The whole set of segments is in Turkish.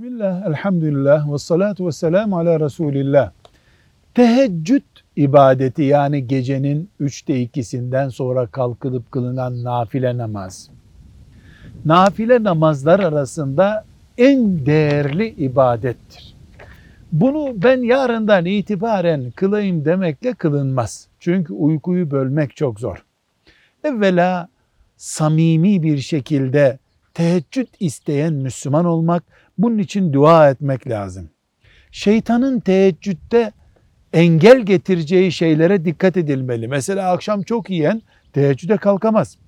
Bismillah, elhamdülillah ve salatu ve selamu ala Resulillah. Teheccüd ibadeti yani gecenin üçte ikisinden sonra kalkılıp kılınan nafile namaz. Nafile namazlar arasında en değerli ibadettir. Bunu ben yarından itibaren kılayım demekle kılınmaz. Çünkü uykuyu bölmek çok zor. Evvela samimi bir şekilde teheccüd isteyen Müslüman olmak, bunun için dua etmek lazım. Şeytanın teheccüde engel getireceği şeylere dikkat edilmeli. Mesela akşam çok yiyen teheccüde kalkamaz.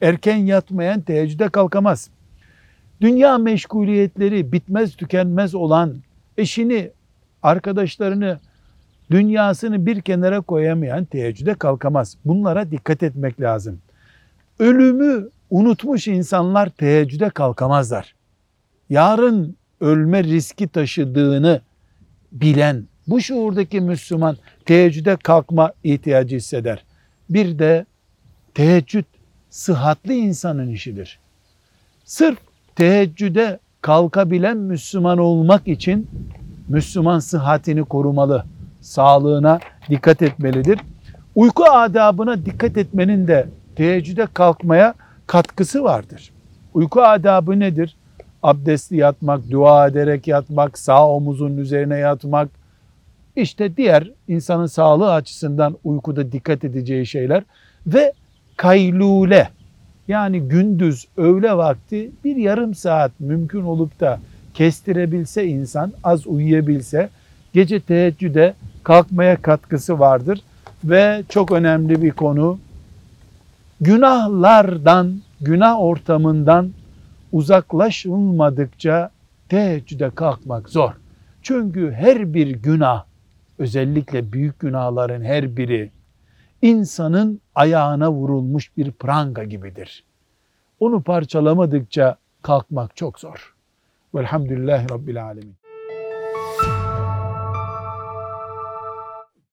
Erken yatmayan teheccüde kalkamaz. Dünya meşguliyetleri bitmez tükenmez olan eşini, arkadaşlarını, dünyasını bir kenara koyamayan teheccüde kalkamaz. Bunlara dikkat etmek lazım. Ölümü unutmuş insanlar teheccüde kalkamazlar. Yarın ölme riski taşıdığını bilen bu şuurdaki Müslüman teheccüde kalkma ihtiyacı hisseder. Bir de teheccüd sıhhatli insanın işidir. Sırf teheccüde kalkabilen Müslüman olmak için Müslüman sıhhatini korumalı, sağlığına dikkat etmelidir. Uyku adabına dikkat etmenin de teheccüde kalkmaya katkısı vardır. Uyku adabı nedir? Abdestli yatmak, dua ederek yatmak, sağ omuzun üzerine yatmak, işte diğer insanın sağlığı açısından uykuda dikkat edeceği şeyler ve kaylule yani gündüz öğle vakti bir yarım saat mümkün olup da kestirebilse insan az uyuyabilse gece teheccüde kalkmaya katkısı vardır ve çok önemli bir konu günahlardan günah ortamından uzaklaşılmadıkça teheccüde kalkmak zor. Çünkü her bir günah özellikle büyük günahların her biri insanın ayağına vurulmuş bir pranga gibidir. Onu parçalamadıkça kalkmak çok zor. Velhamdülillahi Rabbil Alemin.